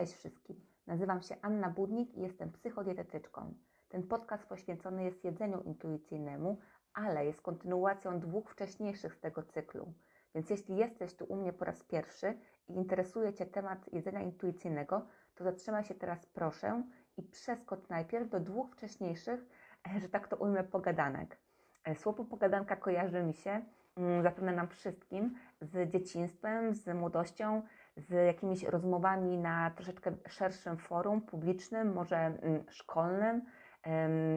Cześć wszystkim. Nazywam się Anna Budnik i jestem psychodietetyczką. Ten podcast poświęcony jest jedzeniu intuicyjnemu, ale jest kontynuacją dwóch wcześniejszych z tego cyklu. Więc jeśli jesteś tu u mnie po raz pierwszy i interesuje Cię temat jedzenia intuicyjnego, to zatrzymaj się teraz proszę i przeskocz najpierw do dwóch wcześniejszych, że tak to ujmę, pogadanek. Słowo pogadanka kojarzy mi się, mm, zapewne nam wszystkim, z dzieciństwem, z młodością, z jakimiś rozmowami na troszeczkę szerszym forum publicznym, może mm, szkolnym,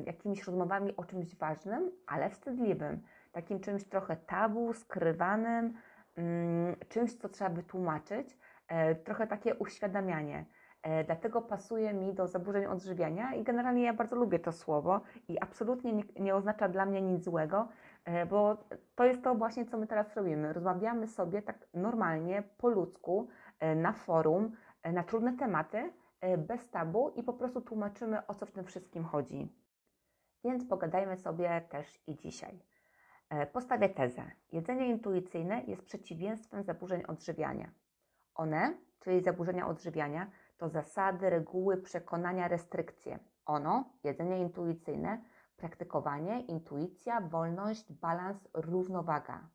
jakimiś rozmowami o czymś ważnym, ale wstydliwym, takim czymś trochę tabu, skrywanym, mm, czymś, co trzeba wytłumaczyć, e, trochę takie uświadamianie. E, dlatego pasuje mi do zaburzeń odżywiania i generalnie ja bardzo lubię to słowo i absolutnie nie, nie, oznacza dla mnie nic złego, e, bo to jest to właśnie, co my teraz robimy. Rozmawiamy sobie tak normalnie, po ludzku, na forum e, na trudne tematy, e, bez tabu i po prostu tłumaczymy, o co w tym wszystkim chodzi. Więc pogadajmy sobie też i dzisiaj. Postawię tezę. Jedzenie intuicyjne jest przeciwieństwem zaburzeń odżywiania. One, czyli zaburzenia odżywiania, to zasady, reguły, przekonania, restrykcje. Ono, jedzenie intuicyjne, praktykowanie, intuicja, wolność, balans, równowaga.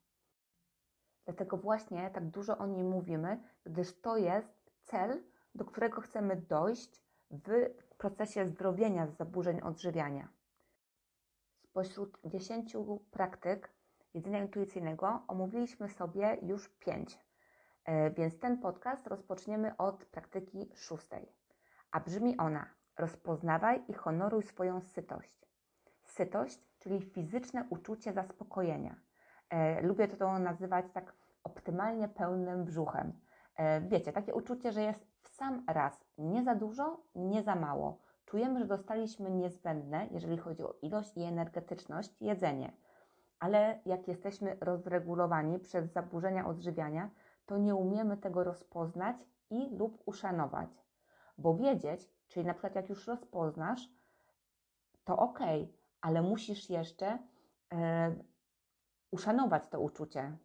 Dlatego właśnie tak dużo o nim mówimy, gdyż to jest cel, do którego chcemy dojść w procesie zdrowienia z zaburzeń odżywiania. Spośród 10 praktyk jedzenia intuicyjnego omówiliśmy sobie już 5, e, więc ten podcast rozpoczniemy od praktyki szóstej. A brzmi ona: rozpoznawaj i honoruj swoją sytość. Sytość, czyli fizyczne uczucie zaspokojenia lubię to nazywać tak optymalnie pełnym brzuchem. E, wiecie, takie uczucie, że jest w sam raz nie za dużo, nie za mało. Czujemy, że dostaliśmy niezbędne, jeżeli chodzi o ilość i energetyczność, jedzenie. Ale jak jesteśmy rozregulowani przez zaburzenia odżywiania, to nie umiemy tego rozpoznać i lub uszanować. Bo wiedzieć, czyli na przykład jak już rozpoznasz, to ok, ale musisz jeszcze e, uszanować to uczucie.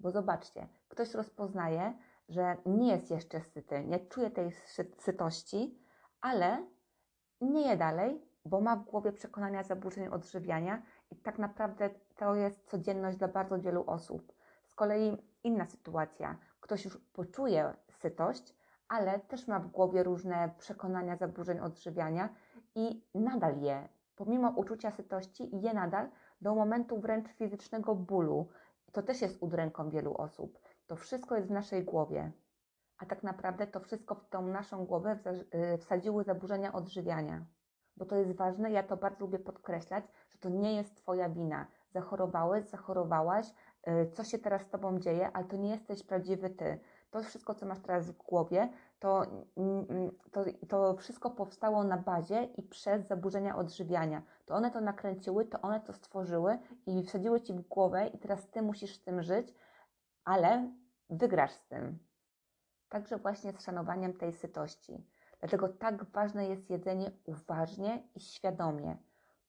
Bo zobaczcie, ktoś rozpoznaje, że nie jest jeszcze syty, nie czuje tej sytości, ale nie je dalej, bo ma w głowie przekonania zaburzeń odżywiania i tak naprawdę to jest codzienność dla bardzo wielu osób. Z kolei inna sytuacja, ktoś już poczuje sytość, ale też ma w głowie różne przekonania zaburzeń odżywiania i nadal je, pomimo uczucia sytości, je nadal, do momentu wręcz fizycznego bólu. To też jest udręką wielu osób. To wszystko jest w naszej głowie. A tak naprawdę to wszystko w tą naszą głowę y, wsadziły zaburzenia odżywiania. Bo to jest ważne, ja to bardzo lubię podkreślać, że to nie jest Twoja wina. Zachorowałeś, zachorowałaś, y, co się teraz z Tobą dzieje, ale to nie jesteś prawdziwy Ty to wszystko, co masz teraz w głowie, to, to, to wszystko powstało na bazie i przez zaburzenia odżywiania. To one to nakręciły, to one to stworzyły i wsadziły ci w głowę, i teraz ty musisz z tym żyć, ale wygrasz z tym. Także właśnie z szanowaniem tej sytości. Dlatego tak ważne jest jedzenie uważnie i świadomie,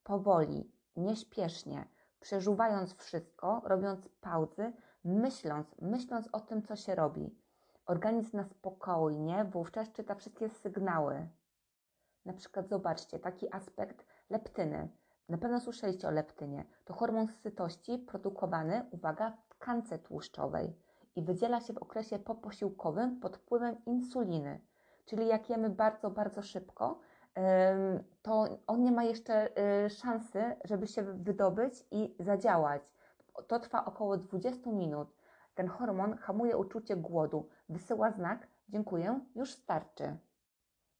powoli, nieśpiesznie, przeżuwając wszystko, robiąc pauzy, myśląc, myśląc o tym, co się robi. Organizm na spokojnie wówczas czyta wszystkie sygnały. Na przykład zobaczcie taki aspekt leptyny. Na pewno słyszeliście o leptynie. To hormon sytości produkowany, uwaga, w tkance tłuszczowej i wydziela się w okresie poposiłkowym pod wpływem insuliny. Czyli jak jemy bardzo, bardzo szybko, to on nie ma jeszcze y, szansy, żeby się wydobyć i zadziałać. To trwa około 20 minut. Ten hormon hamuje uczucie głodu, wysyła znak: Dziękuję, już starczy.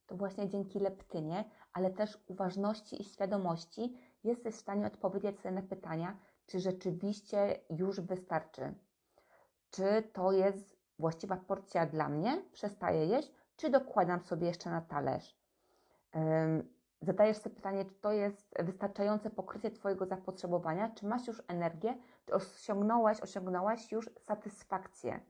To właśnie dzięki leptynie, ale też uważności i świadomości jesteś w stanie odpowiedzieć sobie na pytania, czy rzeczywiście już wystarczy. Czy to jest właściwa porcja dla mnie, przestaję jeść, czy dokładam sobie jeszcze na talerz. Zadajesz sobie pytanie, czy to jest wystarczające pokrycie Twojego zapotrzebowania, czy masz już energię, czy osiągnąłeś, osiągnęłaś już satysfakcję.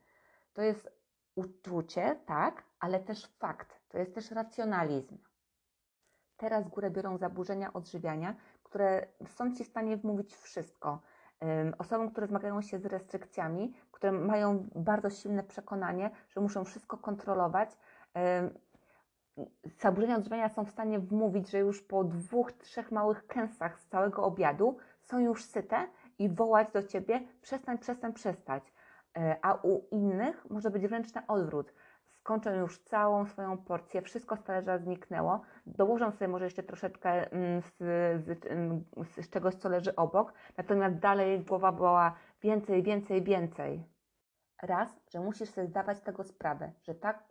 To jest uczucie, tak, ale też fakt, to jest też racjonalizm. Teraz górę biorą zaburzenia odżywiania, które są Ci w stanie wmówić wszystko. Osobom, które zmagają się z restrykcjami, które mają bardzo silne przekonanie, że muszą wszystko kontrolować, zaburzenia odżywiania są w stanie wmówić, że już po dwóch, trzech małych kęsach z całego obiadu są już syte i wołać do ciebie: przestań, przestań, przestać. E, a u innych może być wręcz na odwrót. Skończą już całą swoją porcję, wszystko z talerza zniknęło, dołożą sobie może jeszcze troszeczkę mm, z, z, mm, z czegoś, co leży obok, natomiast dalej głowa była więcej, więcej, więcej. Raz, że musisz sobie zdawać z tego sprawę, że tak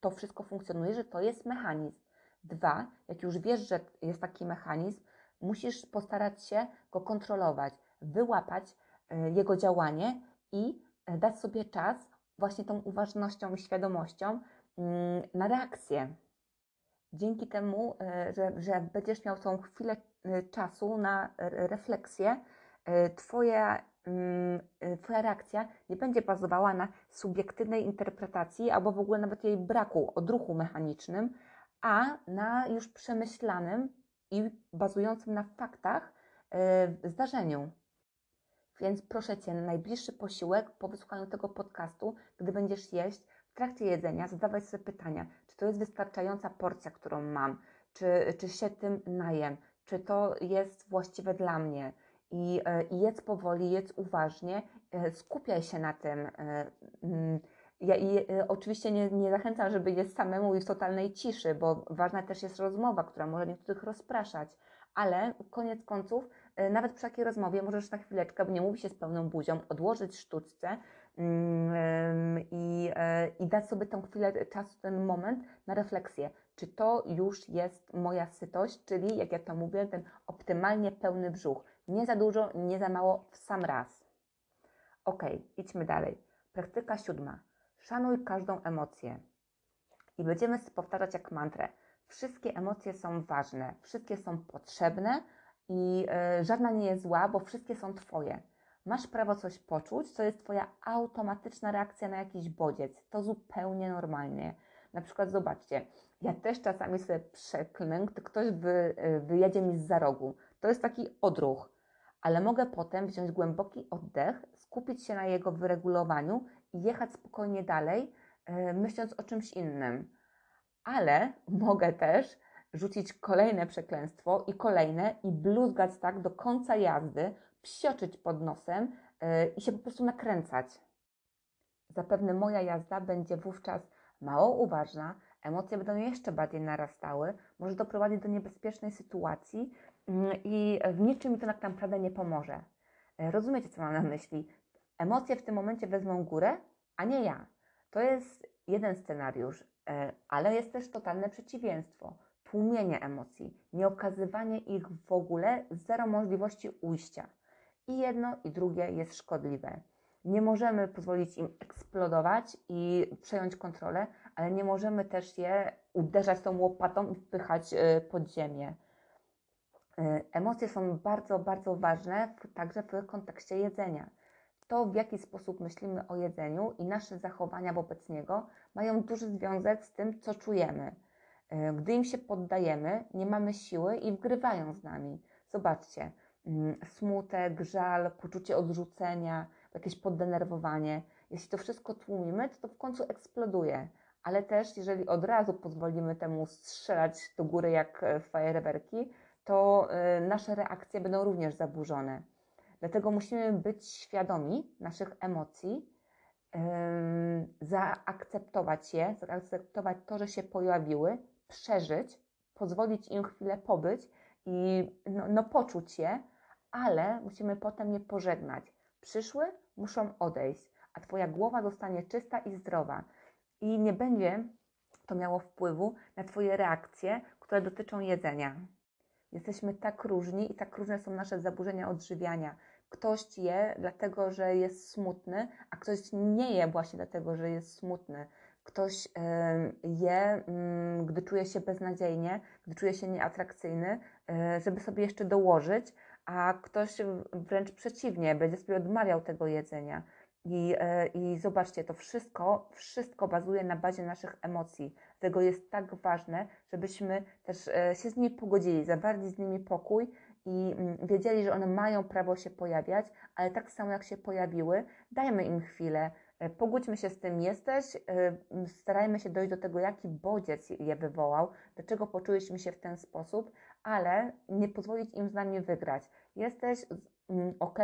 to wszystko funkcjonuje, że to jest mechanizm. Dwa, jak już wiesz, że jest taki mechanizm, musisz postarać się go kontrolować, wyłapać e, jego działanie i dać sobie czas właśnie tą uważnością i świadomością mm, na reakcję. Dzięki temu, e, że, że będziesz miał tą chwilę czasu na refleksję, Twoja Mm, Twoja reakcja nie będzie bazowała na subiektywnej interpretacji albo w ogóle nawet jej braku, odruchu mechanicznym, a na już przemyślanym i bazującym na faktach zdarzeniu. Więc proszę Cię, najbliższy posiłek po wysłuchaniu tego podcastu, gdy będziesz jeść, w trakcie jedzenia zadawaj sobie pytania, czy to jest wystarczająca porcja, którą mam, czy, czy się tym najem, czy to jest właściwe dla mnie, i, e, i jedz powoli, jedz uważnie, e, skupiaj się na tym. E, mm, ja i, oczywiście nie, nie zachęcam, żeby jeść samemu i w totalnej ciszy, bo ważna też jest rozmowa, która może niektórych rozpraszać, ale koniec końców, nawet przy takiej rozmowie możesz na chwileczkę, bo nie mówi się z pełną buzią, odłożyć sztuczce mm, i, i dać sobie tę chwilę czasu, ten moment na refleksję. Czy to już jest moja sytość, czyli jak ja to mówię, ten optymalnie pełny brzuch nie za dużo, nie za mało, w sam raz. Ok, idźmy dalej. Praktyka siódma. Szanuj każdą emocję. I będziemy powtarzać jak mantrę. Wszystkie emocje są ważne, wszystkie są potrzebne i yy, żadna nie jest zła, bo wszystkie są Twoje. Masz prawo coś poczuć, co jest Twoja automatyczna reakcja na jakiś bodziec. To zupełnie normalnie. Na przykład zobaczcie, ja też czasami sobie przeklnę, gdy ktoś wy, e, wyjedzie mi z za rogu. To jest taki odruch ale mogę potem wziąć głęboki oddech, skupić się na jego wyregulowaniu i jechać spokojnie dalej, yy, myśląc o czymś innym. Ale mogę też rzucić kolejne przekleństwo i kolejne i bluzgać tak do końca jazdy, psioczyć pod nosem yy, i się po prostu nakręcać. Zapewne moja jazda będzie wówczas mało uważna, emocje będą jeszcze bardziej narastały, może doprowadzić do niebezpiecznej sytuacji, Mm, i w niczym mi to tak naprawdę nie pomoże. E, rozumiecie, co mam na myśli? Emocje w tym momencie wezmą górę, a nie ja. To jest jeden scenariusz, ale jest też totalne przeciwieństwo. Tłumienie emocji, nieokazywanie ich w ogóle, zero możliwości ujścia. I jedno, i drugie jest szkodliwe. Nie możemy pozwolić im eksplodować i przejąć kontrolę, ale nie możemy też je uderzać tą łopatą i wpychać e, pod ziemię. E, emocje są bardzo, bardzo ważne także w kontekście jedzenia. To, w jaki sposób myślimy o jedzeniu i nasze zachowania wobec niego mają duży związek z tym, co czujemy. E, gdy im się poddajemy, nie mamy siły i wgrywają z nami. Zobaczcie, mm, smutek, żal, poczucie odrzucenia, jakieś poddenerwowanie. Jeśli to wszystko tłumimy, to to w końcu eksploduje. Ale też, jeżeli od razu pozwolimy temu strzelać do góry jak e, fajerwerki, to y, nasze reakcje będą również zaburzone. Dlatego musimy być świadomi naszych emocji, zaakceptować je, zaakceptować to, że się pojawiły, przeżyć, pozwolić im chwilę pobyć i no, no poczuć je, ale musimy potem je pożegnać. Przyszły, muszą odejść, a Twoja głowa zostanie czysta i zdrowa. I nie będzie to miało wpływu na Twoje reakcje, które dotyczą jedzenia. Jesteśmy tak różni i tak różne są nasze zaburzenia odżywiania. Ktoś je dlatego, że jest smutny, a ktoś nie je właśnie dlatego, że jest smutny. Ktoś je, mm, gdy czuje się beznadziejnie, gdy czuje się nieatrakcyjny, e, żeby sobie jeszcze dołożyć, a ktoś wręcz przeciwnie, będzie sobie odmawiał tego jedzenia. I, e, I zobaczcie, to wszystko, wszystko bazuje na bazie naszych emocji. Dlatego jest tak ważne, żebyśmy też e, się z nimi pogodzili, zawarli z nimi pokój i mm, wiedzieli, że one mają prawo się pojawiać, ale tak samo jak się pojawiły, dajmy im chwilę, pogódźmy się z tym, jesteś, e, starajmy się dojść do tego, jaki bodziec je wywołał, dlaczego poczuliśmy się w ten sposób, ale nie pozwolić im z nami wygrać. Jesteś, mm, ok,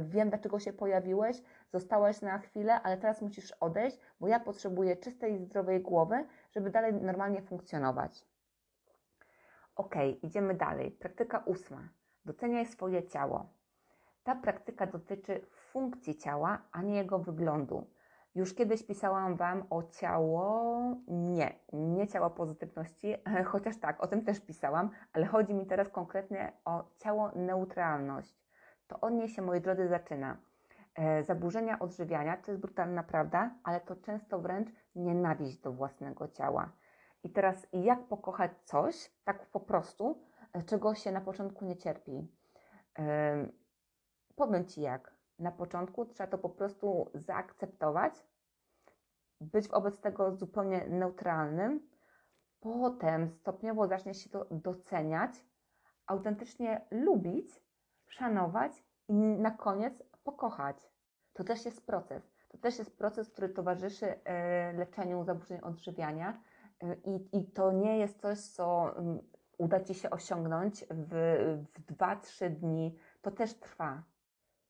wiem dlaczego się pojawiłeś, zostałeś na chwilę, ale teraz musisz odejść, bo ja potrzebuję czystej, zdrowej głowy, żeby dalej normalnie funkcjonować. Ok, idziemy dalej. Praktyka ósma. Doceniaj swoje ciało. Ta praktyka dotyczy funkcji ciała, a nie jego wyglądu. Już kiedyś pisałam Wam o ciało, nie, nie ciało pozytywności, chociaż tak, o tym też pisałam, ale chodzi mi teraz konkretnie o ciało neutralność. To od niej się, moi drodzy, zaczyna. E, zaburzenia odżywiania to jest brutalna prawda, ale to często wręcz nienawiść do własnego ciała. I teraz, jak pokochać coś, tak po prostu, e, czego się na początku nie cierpi? E, powiem Ci jak. Na początku trzeba to po prostu zaakceptować, być wobec tego zupełnie neutralnym. Potem stopniowo zacznie się to doceniać, autentycznie lubić, szanować i na koniec pokochać. To też jest proces. To też jest proces, który towarzyszy e, leczeniu zaburzeń odżywiania e, i, i to nie jest coś, co mm, uda Ci się osiągnąć w, w 2-3 dni. To też trwa.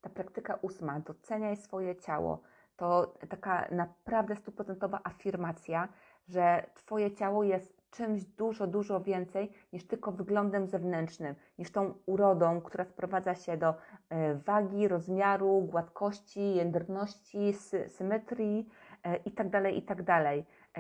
Ta praktyka ósma, doceniaj swoje ciało, to taka naprawdę stuprocentowa afirmacja, że Twoje ciało jest czymś dużo, dużo więcej niż tylko wyglądem zewnętrznym, niż tą urodą, która sprowadza się do e, wagi, rozmiaru, gładkości, jędrności, sy symetrii itd., tak itd. Tak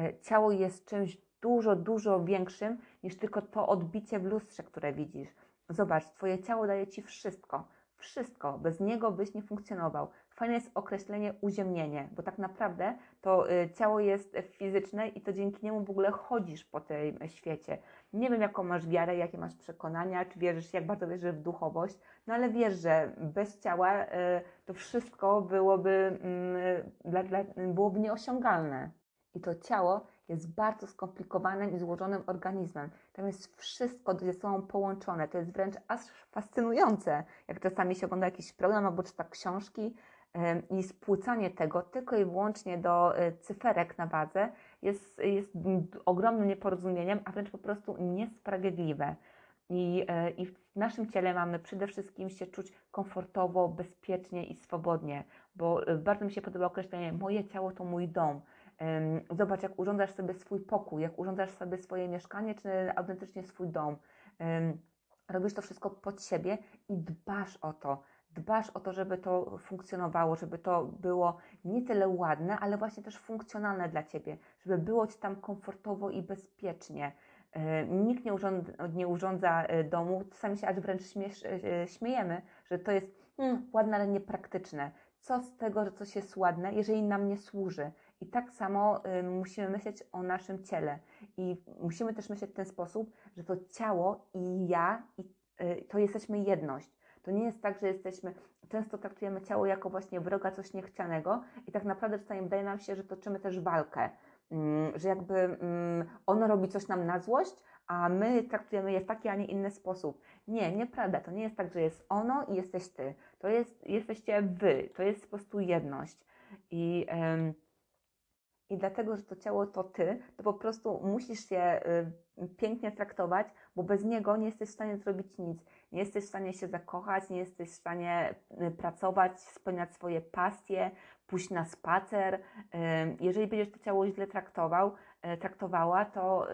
e, ciało jest czymś dużo, dużo większym niż tylko to odbicie w lustrze, które widzisz. Zobacz, Twoje ciało daje Ci wszystko. Wszystko. Bez niego byś nie funkcjonował. Fajne jest określenie uziemnienie, bo tak naprawdę to y, ciało jest fizyczne i to dzięki niemu w ogóle chodzisz po tym świecie. Nie wiem, jaką masz wiarę, jakie masz przekonania, czy wierzysz, jak bardzo wierzysz w duchowość, no ale wiesz, że bez ciała y, to wszystko byłoby, mm, byłoby nieosiągalne. I to ciało jest bardzo skomplikowanym i złożonym organizmem. Tam jest wszystko ze sobą połączone. To jest wręcz aż fascynujące, jak czasami się ogląda jakiś program albo czyta książki i spłycanie tego tylko i wyłącznie do e, cyferek na wadze jest, jest ogromnym nieporozumieniem, a wręcz po prostu niesprawiedliwe. I, e, I w naszym ciele mamy przede wszystkim się czuć komfortowo, bezpiecznie i swobodnie, bo e, bardzo mi się podoba określenie moje ciało to mój dom. Zobacz, jak urządzasz sobie swój pokój, jak urządzasz sobie swoje mieszkanie, czy autentycznie swój dom. Robisz to wszystko pod siebie i dbasz o to. Dbasz o to, żeby to funkcjonowało, żeby to było nie tyle ładne, ale właśnie też funkcjonalne dla ciebie, żeby było ci tam komfortowo i bezpiecznie. Nikt nie urządza, nie urządza e, domu, czasami się aż wręcz śmiesz, e, śmiejemy, że to jest hmm, ładne, ale niepraktyczne. Co z tego, że coś jest ładne, jeżeli nam nie służy? I tak samo musimy myśleć o naszym ciele. I musimy też myśleć w ten sposób, że to ciało i ja, i, y, to jesteśmy jedność. To nie jest tak, że jesteśmy, często traktujemy ciało jako właśnie wroga, coś niechcianego i tak naprawdę czasami wydaje nam się, że toczymy też walkę, że jakby ono robi coś nam na złość, a my traktujemy je w taki, a nie inny sposób. Nie, nieprawda. To nie jest tak, że jest ono i jesteś ty. To jest, jesteście wy. To jest po prostu jedność. I... I dlatego, że to ciało to ty, to po prostu musisz się y, pięknie traktować, bo bez niego nie jesteś w stanie zrobić nic. Nie jesteś w stanie się zakochać, nie jesteś w stanie y, pracować, spełniać swoje pasje, pójść na spacer. Y, jeżeli będziesz to ciało źle traktował, traktowała, to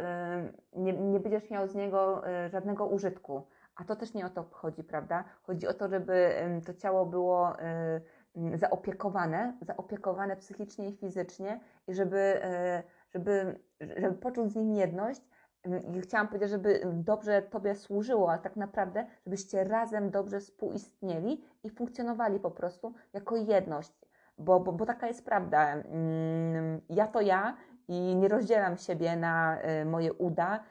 nie, nie będziesz miał z niego żadnego użytku. A to też nie o to chodzi, prawda? Chodzi o to, żeby to ciało było zaopiekowane, zaopiekowane psychicznie i fizycznie i żeby, e, żeby, żeby poczuć z nim jedność. Mm, I chciałam powiedzieć, żeby dobrze Tobie służyło, ale tak naprawdę, żebyście razem dobrze współistnieli i funkcjonowali po prostu jako jedność. Bo, bo, bo taka jest prawda. Mm, ja to ja i nie rozdzielam siebie na e, moje uda,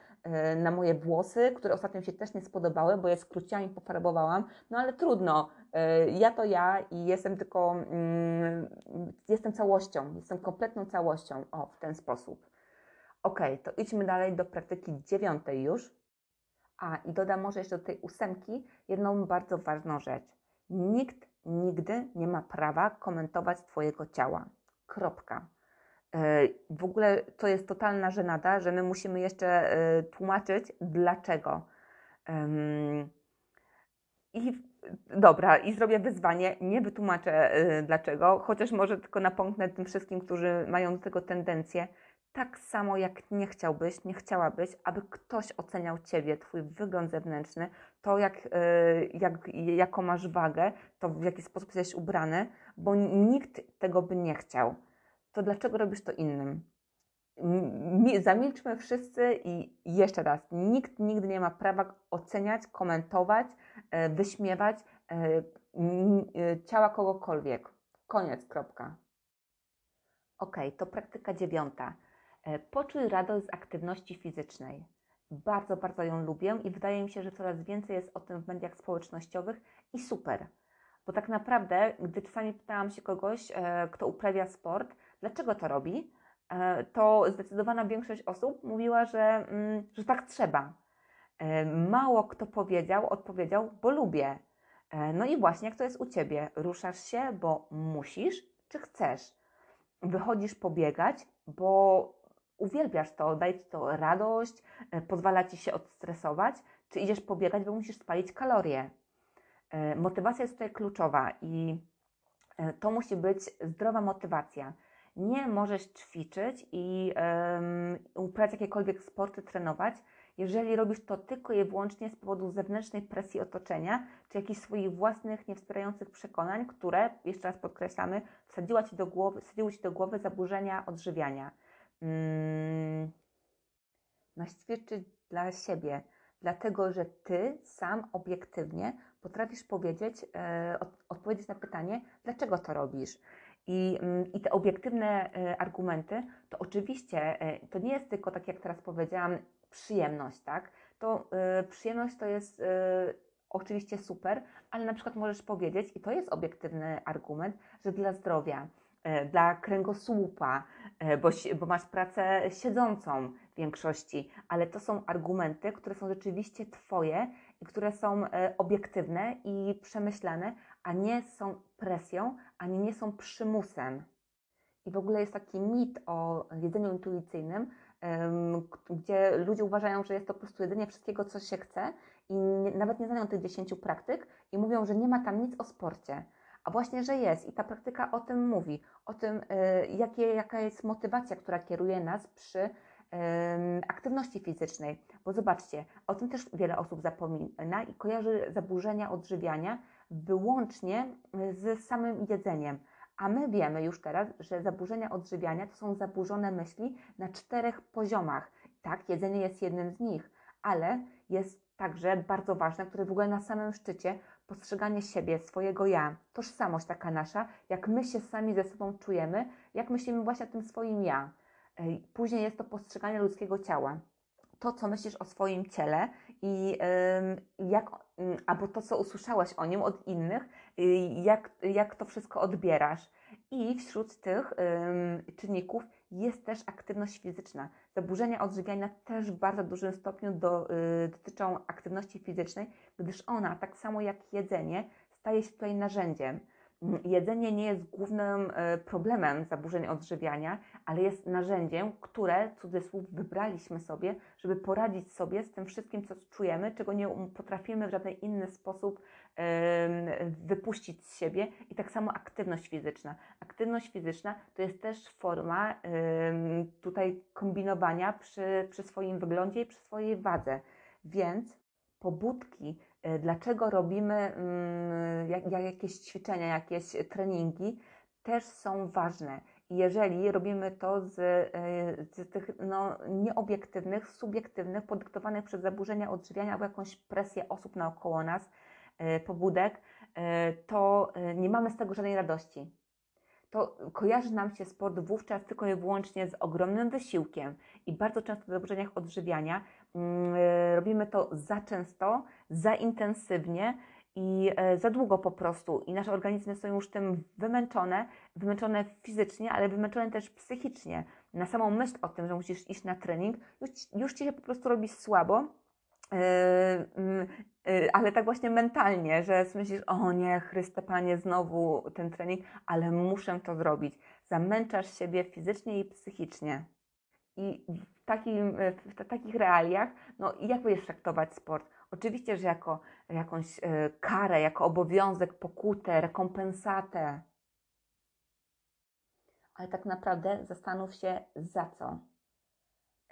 na moje włosy, które ostatnio się też nie spodobały, bo je skróciłam i pofarbowałam. No ale trudno, E, ja to ja i jestem tylko, mm, jestem całością, jestem kompletną całością, o, w ten sposób. Ok, to idźmy dalej do praktyki dziewiątej już. A, i dodam może jeszcze do tej ósemki jedną bardzo ważną rzecz. Nikt nigdy nie ma prawa komentować Twojego ciała. Kropka. W ogóle to jest totalna żenada, że my musimy jeszcze tłumaczyć dlaczego. I dobra, i zrobię wyzwanie. Nie wytłumaczę dlaczego, chociaż może tylko napomknę tym wszystkim, którzy mają do tego tendencję tak samo jak nie chciałbyś, nie chciałabyś, aby ktoś oceniał Ciebie, Twój wygląd zewnętrzny, to jak, e, jak, jaką masz wagę, to w jaki sposób jesteś ubrany, bo nikt tego by nie chciał. To dlaczego robisz to innym? Zamilczmy wszyscy i jeszcze raz, nikt nigdy nie ma prawa oceniać, komentować, e, wyśmiewać e, ciała kogokolwiek. Koniec, kropka. Ok, to praktyka dziewiąta. E, poczuj radość z aktywności fizycznej. Bardzo, bardzo ją lubię i wydaje mi się, że coraz więcej jest o tym w mediach społecznościowych i super. Bo tak naprawdę, gdy czasami pytałam się kogoś, e, kto uprawia sport, dlaczego to robi, e, to zdecydowana większość osób mówiła, że, mm, że tak trzeba. Mało kto powiedział, odpowiedział, bo lubię. No i właśnie jak to jest u ciebie? Ruszasz się, bo musisz, czy chcesz? Wychodzisz pobiegać, bo uwielbiasz to, daje ci to radość, e, pozwala ci się odstresować, czy idziesz pobiegać, bo musisz spalić kalorie. E, motywacja jest tutaj kluczowa i e, to musi być zdrowa motywacja. Nie możesz ćwiczyć i um, uprawiać jakiekolwiek sporty, trenować, jeżeli robisz to tylko i wyłącznie z powodu zewnętrznej presji otoczenia, czy jakichś swoich własnych, niewspierających przekonań, które, jeszcze raz podkreślamy, wsadziła ci do głowy, wsadziły Ci do głowy zaburzenia odżywiania. Hmm, ćwiczyć dla siebie, dlatego że ty sam obiektywnie potrafisz powiedzieć, e, od, odpowiedzieć na pytanie, dlaczego to robisz. I, mm, I te obiektywne e, argumenty, to oczywiście e, to nie jest tylko, tak jak teraz powiedziałam, przyjemność, tak? To e, przyjemność to jest e, oczywiście super, ale na przykład możesz powiedzieć, i to jest obiektywny argument, że dla zdrowia, E, dla kręgosłupa, bo, bo masz pracę siedzącą w większości, ale to są argumenty, które są rzeczywiście Twoje i które są obiektywne i przemyślane, a nie są presją, ani nie są przymusem. I w ogóle jest taki mit o jedzeniu intuicyjnym, gdzie ludzie uważają, że jest to po prostu jedzenie wszystkiego, co się chce i nawet nie znają tych dziesięciu praktyk i mówią, że nie ma tam nic o sporcie. A właśnie, że jest i ta praktyka o tym mówi, o tym, y, jakie, jaka jest motywacja, która kieruje nas przy aktywności fizycznej. Bo zobaczcie, o tym też wiele osób zapomina i kojarzy zaburzenia odżywiania wyłącznie y, z samym jedzeniem. A my wiemy już teraz, że zaburzenia odżywiania to są zaburzone myśli na czterech poziomach. Tak, jedzenie jest jednym z nich, ale jest także bardzo ważne, które w ogóle na samym szczycie postrzeganie siebie, swojego ja, tożsamość taka nasza, jak my się sami ze sobą czujemy, jak myślimy właśnie o tym swoim ja. Później jest to postrzeganie ludzkiego ciała. To, co myślisz o swoim ciele i jak, albo to, co usłyszałeś o nim od innych, jak, jak to wszystko odbierasz. I wśród tych czynników jest też aktywność fizyczna. Zaburzenia odżywiania też w bardzo dużym stopniu do, y, dotyczą aktywności fizycznej, gdyż ona, tak samo jak jedzenie, staje się tutaj narzędziem. Jedzenie nie jest głównym y, problemem zaburzeń odżywiania, ale jest narzędziem, które, cudzysłów, wybraliśmy sobie, żeby poradzić sobie z tym wszystkim, co czujemy, czego nie potrafimy w żaden inny sposób wypuścić z siebie i tak samo aktywność fizyczna. Aktywność fizyczna to jest też forma tutaj kombinowania przy, przy swoim wyglądzie i przy swojej wadze. Więc pobudki, e, dlaczego robimy mm, jak, jak jakieś ćwiczenia, jakieś treningi, też są ważne. Jeżeli robimy to z, e, z tych no, nieobiektywnych, subiektywnych, podyktowanych przez zaburzenia odżywiania albo jakąś presję osób naokoło nas, E, pobudek, e, to e, nie mamy z tego żadnej radości. To kojarzy nam się sport wówczas tylko i wyłącznie z ogromnym wysiłkiem i bardzo często w zaburzeniach odżywiania robimy to za często, za intensywnie i za długo po prostu. I nasze organizmy są już tym wymęczone, wymęczone fizycznie, ale wymęczone też psychicznie. Na samą myśl o tym, że musisz iść na trening, już, już ci się po prostu robi słabo yy, ale tak właśnie mentalnie, że myślisz, o nie, Chryste Panie, znowu ten trening, ale muszę to zrobić. Zamęczasz siebie fizycznie i psychicznie. I takim, w takich realiach, no jak będziesz traktować sport? Oczywiście, że jako jakąś y, karę, jako obowiązek, pokutę, rekompensatę. Ale tak naprawdę zastanów się za co.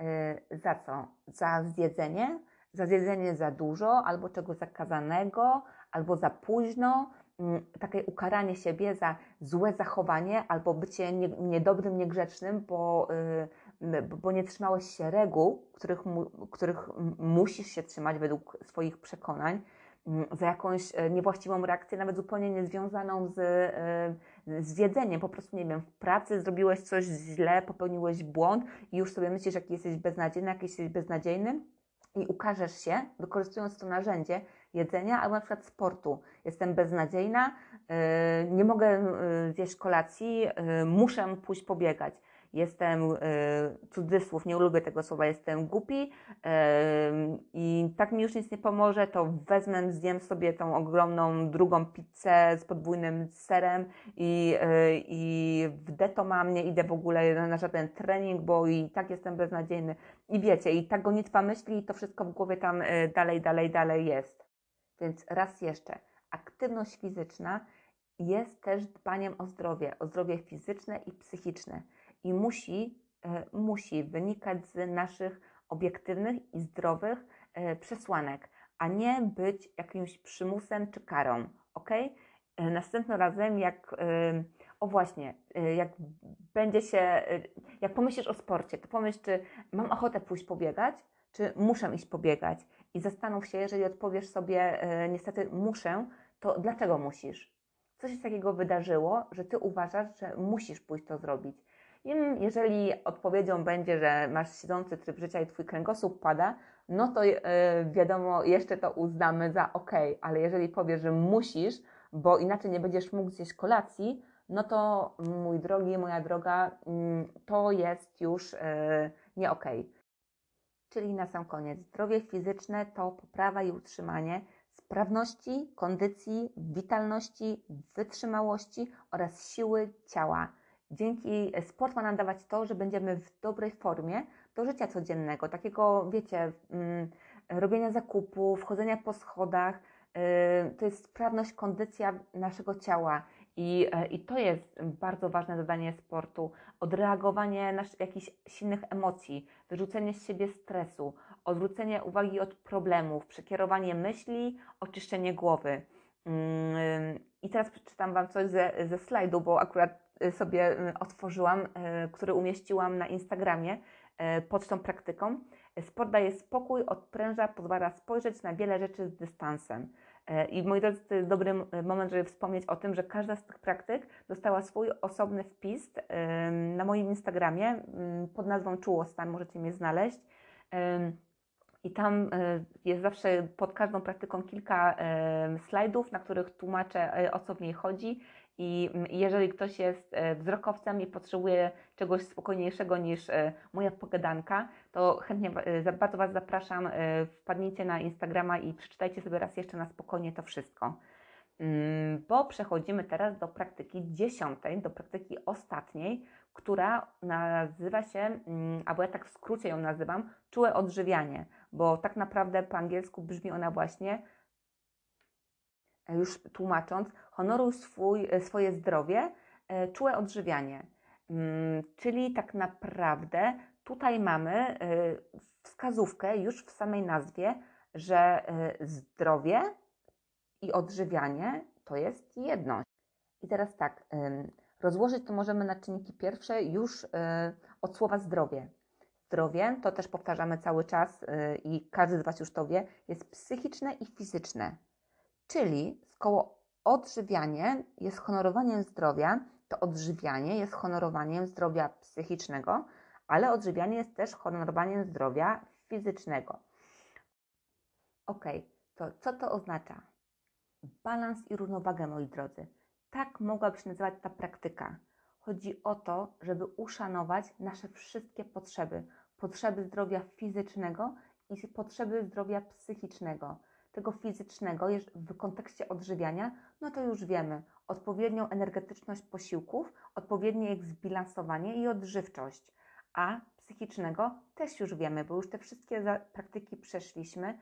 Y, za co? Za zjedzenie? Za zjedzenie za dużo, albo czegoś zakazanego, albo za późno, mm, takie ukaranie siebie za złe zachowanie albo bycie nie, niedobrym, niegrzecznym, bo, yy, bo nie trzymałeś się reguł, których, mu, których musisz się trzymać według swoich przekonań, za jakąś e, niewłaściwą reakcję, nawet zupełnie niezwiązaną z, yy, z jedzeniem. Po prostu, nie wiem, w pracy zrobiłeś coś źle, popełniłeś błąd i już sobie myślisz, jaki jesteś beznadziejny, jaki jesteś beznadziejny i ukażesz się, wykorzystując to narzędzie jedzenia albo na przykład sportu. Jestem beznadziejna, yy, nie mogę zjeść kolacji, muszę pójść pobiegać jestem, y, cudzysłów, nie lubię tego słowa, jestem głupi y, i tak mi już nic nie pomoże, to wezmę, zjem sobie tą ogromną drugą pizzę z podwójnym serem i, y, i deto mam, nie idę w ogóle na żaden trening, bo i tak jestem beznadziejny. I wiecie, i ta gonitwa myśli i to wszystko w głowie tam dalej, dalej, dalej jest. Więc raz jeszcze, aktywność fizyczna jest też dbaniem o zdrowie, o zdrowie fizyczne i psychiczne i musi, e, musi wynikać z naszych obiektywnych i zdrowych e, przesłanek, a nie być jakimś przymusem czy karą. Ok? E, następnym razem, jak o właśnie, jak będzie się, jak pomyślisz o sporcie, to pomyśl, czy mam ochotę pójść pobiegać, czy muszę iść pobiegać. I zastanów się, jeżeli odpowiesz sobie, niestety muszę, to dlaczego musisz? Co się takiego wydarzyło, że ty uważasz, że musisz pójść to zrobić? Jeżeli odpowiedzią będzie, że masz siedzący tryb życia i twój kręgosłup pada, no to yy, wiadomo, jeszcze to uznamy za ok, ale jeżeli powiesz, że musisz, bo inaczej nie będziesz mógł zjeść kolacji, no to mój drogi, moja droga, yy, to jest już yy, nie ok. Czyli na sam koniec, zdrowie fizyczne to poprawa i utrzymanie sprawności, kondycji, witalności, wytrzymałości oraz siły ciała. Dzięki e, sport ma nam dawać to, że będziemy w dobrej formie do życia codziennego, takiego, wiecie, mm, robienia zakupów, chodzenia po schodach. Y, to jest sprawność, kondycja naszego ciała. I, e, I to jest bardzo ważne dodanie sportu. Odreagowanie na jakichś silnych emocji, wyrzucenie z siebie stresu, odwrócenie uwagi od problemów, przekierowanie myśli, oczyszczenie głowy. Mm, I teraz przeczytam Wam coś ze, ze slajdu, bo akurat sobie y, otworzyłam, y, który umieściłam na Instagramie pod tą praktyką. Sport daje spokój, odpręża, pozwala spojrzeć na wiele rzeczy z dystansem. I moi drodzy, to jest dobry moment, żeby wspomnieć o tym, że każda z tych praktyk dostała swój osobny wpis na moim Instagramie pod nazwą Czułostan, możecie mnie znaleźć. I tam jest zawsze pod każdą praktyką kilka slajdów, na których tłumaczę o co w niej chodzi i jeżeli ktoś jest e, wzrokowcem i potrzebuje czegoś spokojniejszego niż e, moja pogadanka, to chętnie e, bardzo Was zapraszam, wpadnijcie na Instagrama i przeczytajcie sobie raz jeszcze na spokojnie to wszystko. Mm, bo przechodzimy teraz do praktyki dziesiątej, do praktyki ostatniej, która nazywa się, mm, albo ja tak w skrócie ją nazywam, czułe odżywianie, bo tak naprawdę po angielsku brzmi ona właśnie już tłumacząc, honoruj swój, e, swoje zdrowie, e, czułe odżywianie. Mm, czyli tak naprawdę tutaj mamy e, wskazówkę już w samej nazwie, że zdrowie i odżywianie to jest jedność. I teraz tak, rozłożyć to możemy na czynniki pierwsze już od słowa zdrowie. Zdrowie, to też powtarzamy cały czas i każdy z Was już to wie, jest psychiczne i fizyczne. Czyli skoro odżywianie jest honorowaniem zdrowia, to odżywianie jest honorowaniem zdrowia psychicznego, ale odżywianie jest też honorowaniem zdrowia fizycznego. Ok, to co to oznacza? Balans i równowagę, moi drodzy. Tak mogłaby się nazywać ta praktyka. Chodzi o to, żeby uszanować nasze wszystkie potrzeby. Potrzeby zdrowia fizycznego i potrzeby zdrowia psychicznego. Tego fizycznego w kontekście odżywiania, no to już wiemy. Odpowiednią energetyczność posiłków, odpowiednie ich zbilansowanie i odżywczość. A psychicznego też już wiemy, bo już te wszystkie praktyki przeszliśmy.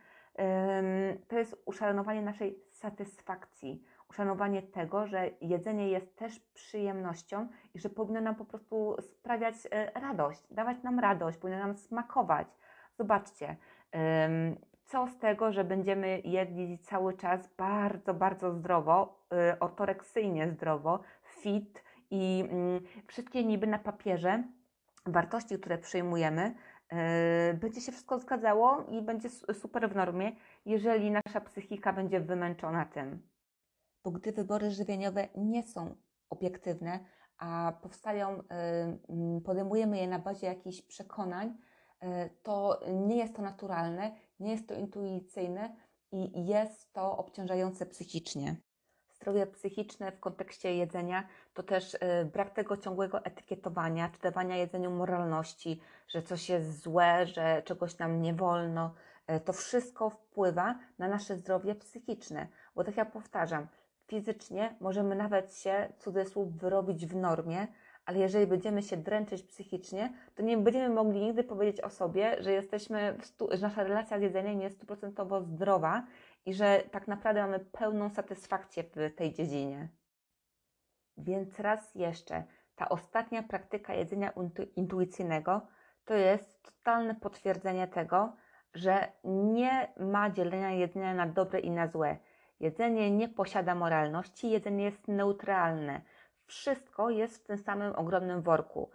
To jest uszanowanie naszej satysfakcji, uszanowanie tego, że jedzenie jest też przyjemnością i że powinno nam po prostu sprawiać e, radość, dawać nam radość, powinno nam smakować. Zobaczcie, co z tego, że będziemy jedli cały czas bardzo, bardzo zdrowo, e, ortoreksyjnie zdrowo, fit i mm, wszystkie niby na papierze wartości, które przyjmujemy, e, będzie się wszystko zgadzało i będzie super w normie, jeżeli nasza psychika będzie wymęczona tym. Bo gdy wybory żywieniowe nie są obiektywne, a powstają, e, podejmujemy je na bazie jakichś przekonań, to nie jest to naturalne, nie jest to intuicyjne i jest to obciążające psychicznie zdrowie psychiczne w kontekście jedzenia to też y, brak tego ciągłego etykietowania, czy dawania jedzeniu moralności, że coś jest złe, że czegoś nam nie wolno. Y, to wszystko wpływa na nasze zdrowie psychiczne, bo tak jak powtarzam, fizycznie możemy nawet się, cudzysłów, wyrobić w normie, ale jeżeli będziemy się dręczyć psychicznie, to nie będziemy mogli nigdy powiedzieć o sobie, że jesteśmy, że nasza relacja z jedzeniem jest stuprocentowo zdrowa i że tak naprawdę mamy pełną satysfakcję w tej dziedzinie. Więc raz jeszcze, ta ostatnia praktyka jedzenia intuicyjnego to jest totalne potwierdzenie tego, że nie ma dzielenia jedzenia na dobre i na złe. Jedzenie nie posiada moralności, jedzenie jest neutralne. Wszystko jest w tym samym ogromnym worku.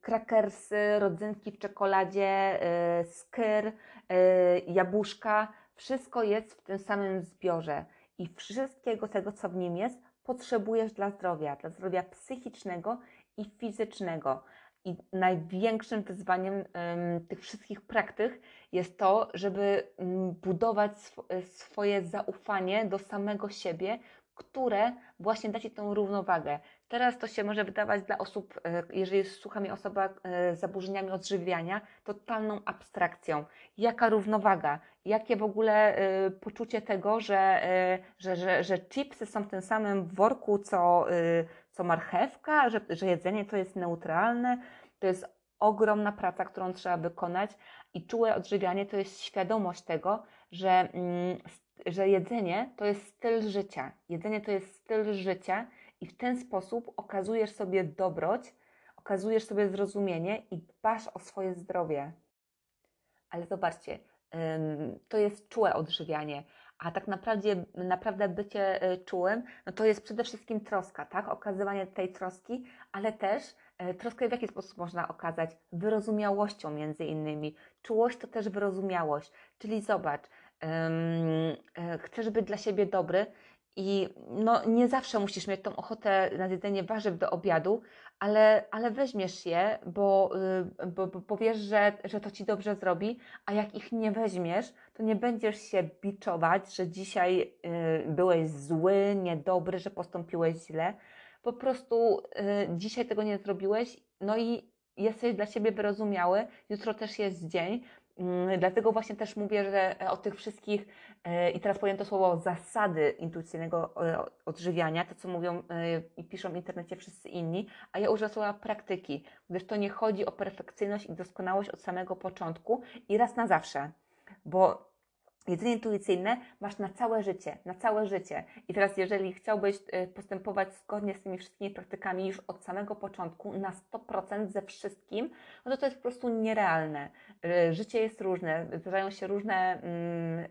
Krakersy, rodzynki w czekoladzie, e, skyr, e, jabłuszka, wszystko jest w tym samym zbiorze i wszystkiego tego, co w nim jest, potrzebujesz dla zdrowia, dla zdrowia psychicznego i fizycznego. I największym wyzwaniem tych wszystkich praktyk jest to, żeby um, budować sw swoje zaufanie do samego siebie, które właśnie da Ci tą równowagę. Teraz to się może wydawać dla osób, e, jeżeli słucha mnie osoba e, z zaburzeniami odżywiania, totalną abstrakcją. Jaka równowaga? Jakie w ogóle e, poczucie tego, że, że, że, że chipsy są w tym samym worku co, co marchewka, że, że jedzenie to jest neutralne? To jest ogromna praca, którą trzeba wykonać i czułe odżywianie to jest świadomość tego, że, mm, że jedzenie to jest styl życia. Jedzenie to jest styl życia i w ten sposób okazujesz sobie dobroć, okazujesz sobie zrozumienie i dbasz o swoje zdrowie. Ale zobaczcie, to jest czułe odżywianie, a tak naprawdę, naprawdę bycie e, czułym, no to jest przede wszystkim troska, tak? Okazywanie tej troski, ale też e, troskę w jaki sposób można okazać? Wyrozumiałością między innymi. Czułość to też wyrozumiałość, czyli zobacz, chcesz być dla siebie dobry i no, nie zawsze musisz mieć tą ochotę na jedzenie warzyw do obiadu, ale, ale weźmiesz je, bo, y, bo, bo powiesz, że, że to ci dobrze zrobi, a jak ich nie weźmiesz, to nie będziesz się biczować, że dzisiaj y, byłeś zły, niedobry, że postąpiłeś źle. Po prostu y, dzisiaj tego nie zrobiłeś, no i jesteś dla siebie wyrozumiały, jutro też jest dzień, dlatego właśnie też mówię, że e, o tych wszystkich, e, i teraz powiem to słowo, zasady intuicyjnego e, odżywiania, to co mówią i piszą w internecie wszyscy inni, a ja używam słowa praktyki, gdyż to nie chodzi o perfekcyjność i doskonałość od samego początku i raz na zawsze, bo Jedzenie intuicyjne masz na całe życie, na całe życie. I teraz, jeżeli chciałbyś postępować zgodnie z tymi wszystkimi praktykami już od samego początku, na 100% ze wszystkim, no to to jest po prostu nierealne. Y, życie jest różne, zdarzają się różne mm,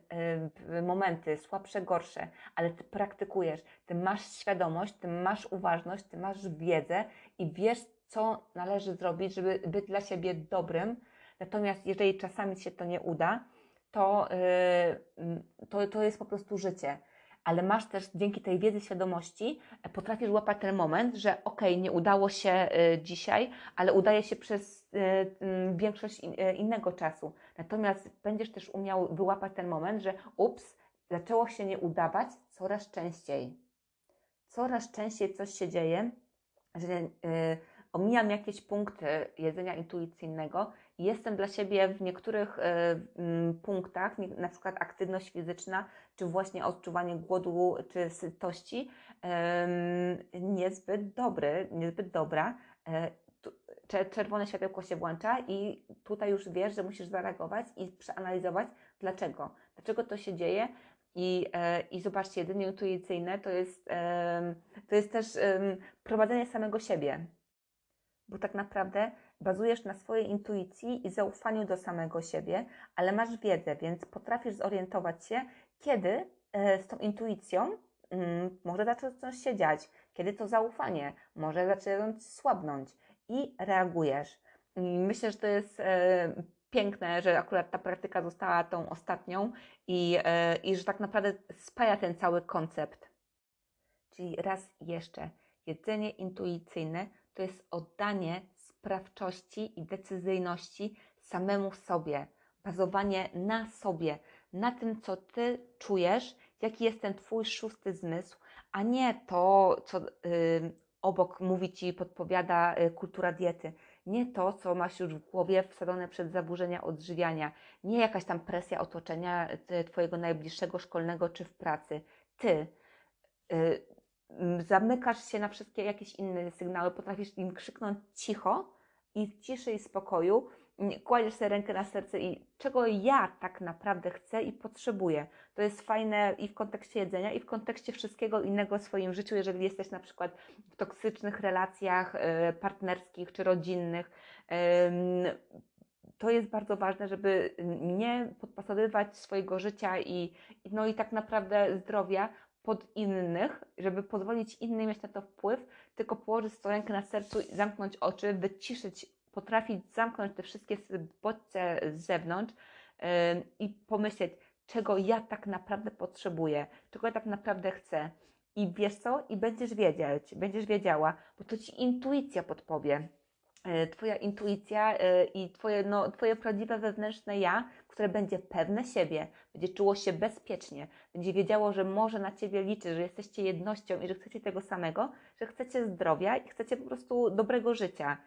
y, momenty, słabsze, gorsze, ale ty praktykujesz, ty masz świadomość, ty masz uważność, ty masz wiedzę i wiesz, co należy zrobić, żeby być dla siebie dobrym. Natomiast jeżeli czasami się to nie uda, to, y, to, to jest po prostu życie. Ale masz też dzięki tej wiedzy, świadomości, e, potrafisz łapać ten moment, że ok, nie udało się y, dzisiaj, ale udaje się przez y, większość innego czasu. Natomiast będziesz też umiał wyłapać ten moment, że ups, zaczęło się nie udawać coraz częściej. Coraz częściej coś się dzieje, że omijam jakieś punkty jedzenia intuicyjnego jestem dla siebie w niektórych punktach, na przykład aktywność fizyczna, czy właśnie odczuwanie głodu, czy sytości, niezbyt dobry, niezbyt dobra. Czerwone światełko się włącza i tutaj już wiesz, że musisz zareagować i przeanalizować, dlaczego. Dlaczego to się dzieje, i, e, I zobaczcie, jedynie intuicyjne to jest, to jest też prowadzenie samego siebie, bo tak naprawdę bazujesz na swojej intuicji i zaufaniu do samego siebie, ale masz wiedzę, więc potrafisz zorientować się, kiedy e, z tą intuicją mm, może zacząć się dziać, kiedy to zaufanie może zacząć słabnąć i reagujesz. Myślę, że to jest e, piękne, że akurat ta praktyka została tą ostatnią i, e, i że tak naprawdę spaja ten cały koncept. Czyli raz jeszcze, jedzenie intuicyjne to jest oddanie sprawczości i decyzyjności samemu sobie, bazowanie na sobie, na tym, co ty czujesz, jaki jest ten twój szósty zmysł, a nie to, co y, obok mówi ci, podpowiada y, kultura diety nie to, co masz już w głowie wsadzone przed zaburzenia odżywiania, nie jakaś tam presja otoczenia e, Twojego najbliższego szkolnego czy w pracy. Ty y, zamykasz się na wszystkie jakieś inne sygnały, potrafisz im krzyknąć cicho i w ciszy i spokoju kładziesz sobie rękę na serce i czego ja tak naprawdę chcę i potrzebuję. To jest fajne i w kontekście jedzenia, i w kontekście wszystkiego innego w swoim życiu, jeżeli jesteś na przykład w toksycznych relacjach e, partnerskich czy rodzinnych. To jest bardzo ważne, żeby nie podpasowywać swojego życia i, no i tak naprawdę zdrowia pod innych, żeby pozwolić innym mieć na to wpływ, tylko położyć swoją rękę na sercu, zamknąć oczy, wyciszyć potrafić zamknąć te wszystkie bodźce z zewnątrz yy, i pomyśleć, czego ja tak naprawdę potrzebuję, czego ja tak naprawdę chcę. I wiesz co? I będziesz wiedzieć, będziesz wiedziała, bo to ci intuicja podpowie. Yy, twoja intuicja yy, i twoje, no, twoje prawdziwe wewnętrzne ja, które będzie pewne siebie, będzie czuło się bezpiecznie, będzie wiedziało, że może na ciebie liczyć, że jesteście jednością i że chcecie tego samego, że chcecie zdrowia i chcecie po prostu dobrego życia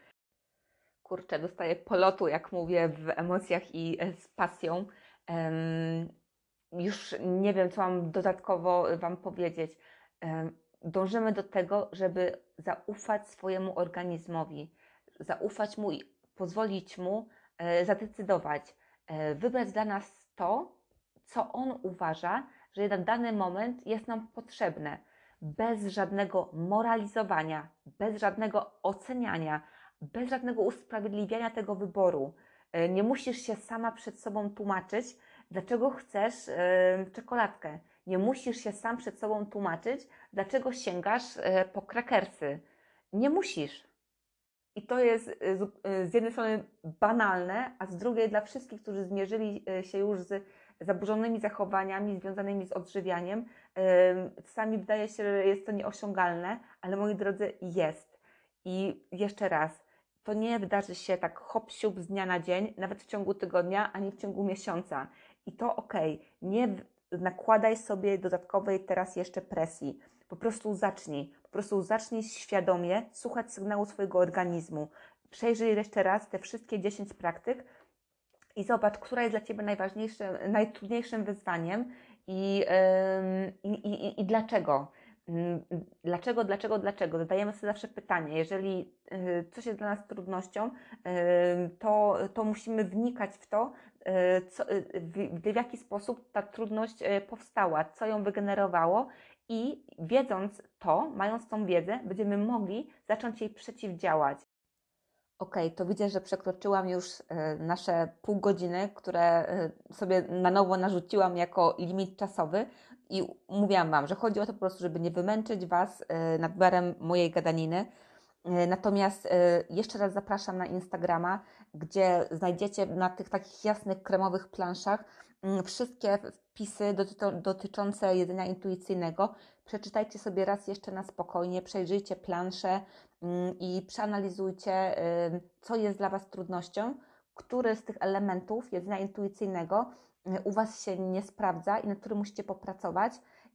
kurczę, dostaję polotu, jak mówię, w emocjach i e, z pasją. Już nie wiem, co mam dodatkowo Wam powiedzieć. Dążymy do tego, żeby zaufać swojemu organizmowi, zaufać mu i pozwolić mu e, zadecydować, e, wybrać dla nas to, co on uważa, że na dany moment jest nam potrzebne, bez żadnego moralizowania, bez żadnego oceniania, bez żadnego usprawiedliwiania tego wyboru. E, nie musisz się sama przed sobą tłumaczyć, dlaczego chcesz czekoladkę. Nie musisz się sam przed sobą tłumaczyć, dlaczego sięgasz po krakersy. Nie musisz. I to jest z jednej strony banalne, a z drugiej dla wszystkich, którzy zmierzyli się już z zaburzonymi zachowaniami związanymi z odżywianiem. Czasami wydaje się, że jest to nieosiągalne, ale moi drodzy, jest. I jeszcze raz, to nie wydarzy się tak hop siup z dnia na dzień, nawet w ciągu tygodnia, ani w ciągu miesiąca. I to ok, nie nakładaj sobie dodatkowej teraz jeszcze presji. Po prostu zacznij, po prostu zacznij świadomie słuchać sygnału swojego organizmu. Przejrzyj jeszcze raz te wszystkie 10 praktyk i zobacz, która jest dla Ciebie najważniejszym, najtrudniejszym wyzwaniem i, i, i, i dlaczego. Mm, dlaczego, dlaczego, dlaczego? Zadajemy sobie zawsze pytanie. Jeżeli y, coś jest dla nas trudnością, y, to, to musimy wnikać w to, y, co, w, w jaki sposób ta trudność powstała, co ją wygenerowało i wiedząc to, mając tą wiedzę, będziemy mogli zacząć jej przeciwdziałać. Ok, to widzę, że przekroczyłam już nasze pół godziny, które sobie na nowo narzuciłam jako limit czasowy. I mówiłam Wam, że chodzi o to po prostu, żeby nie wymęczyć Was e, nadmiarem mojej gadaniny. E, natomiast e, jeszcze raz zapraszam na Instagrama, gdzie znajdziecie na tych takich jasnych, kremowych planszach wszystkie wpisy dotyczące jedzenia intuicyjnego. Przeczytajcie sobie raz jeszcze na spokojnie, przejrzyjcie plansze mm, i przeanalizujcie, co jest dla Was trudnością, który z tych elementów jedzenia intuicyjnego u Was się nie sprawdza i nad którym musicie popracować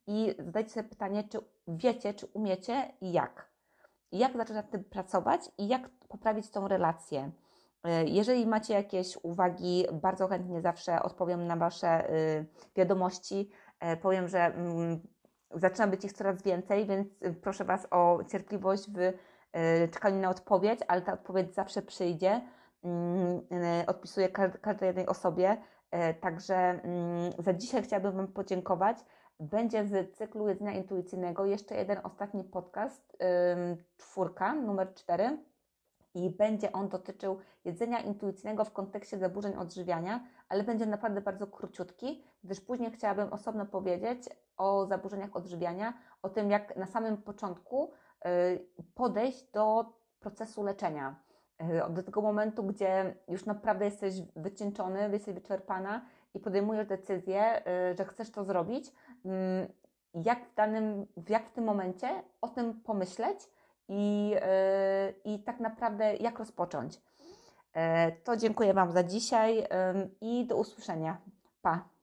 i zadajcie sobie pytanie, czy wiecie, czy umiecie i jak. Jak zacząć nad tym pracować i jak poprawić tą relację. Jeżeli macie jakieś uwagi, bardzo chętnie zawsze odpowiem na Wasze wiadomości. Powiem, że mm, zaczyna być ich coraz więcej, więc proszę Was o cierpliwość w czekaniu na odpowiedź, ale ta odpowiedź zawsze przyjdzie. Mm, odpisuję każdej jednej osobie. Także mm, za dzisiaj chciałabym Wam podziękować. Będzie z cyklu jedzenia intuicyjnego jeszcze jeden ostatni podcast, czwórka, numer cztery i będzie on dotyczył jedzenia intuicyjnego w kontekście zaburzeń odżywiania, ale będzie naprawdę bardzo króciutki, gdyż później chciałabym osobno powiedzieć o zaburzeniach odżywiania, o tym, jak na samym początku y, podejść do procesu leczenia. Y, do tego momentu, gdzie już naprawdę jesteś wycieńczony, jesteś wyczerpana i podejmujesz decyzję, y, że chcesz to zrobić, mm, jak w danym, jak w tym momencie o tym pomyśleć i, yy, i tak naprawdę jak rozpocząć. Yy, to dziękuję Wam za dzisiaj i do usłyszenia. Pa!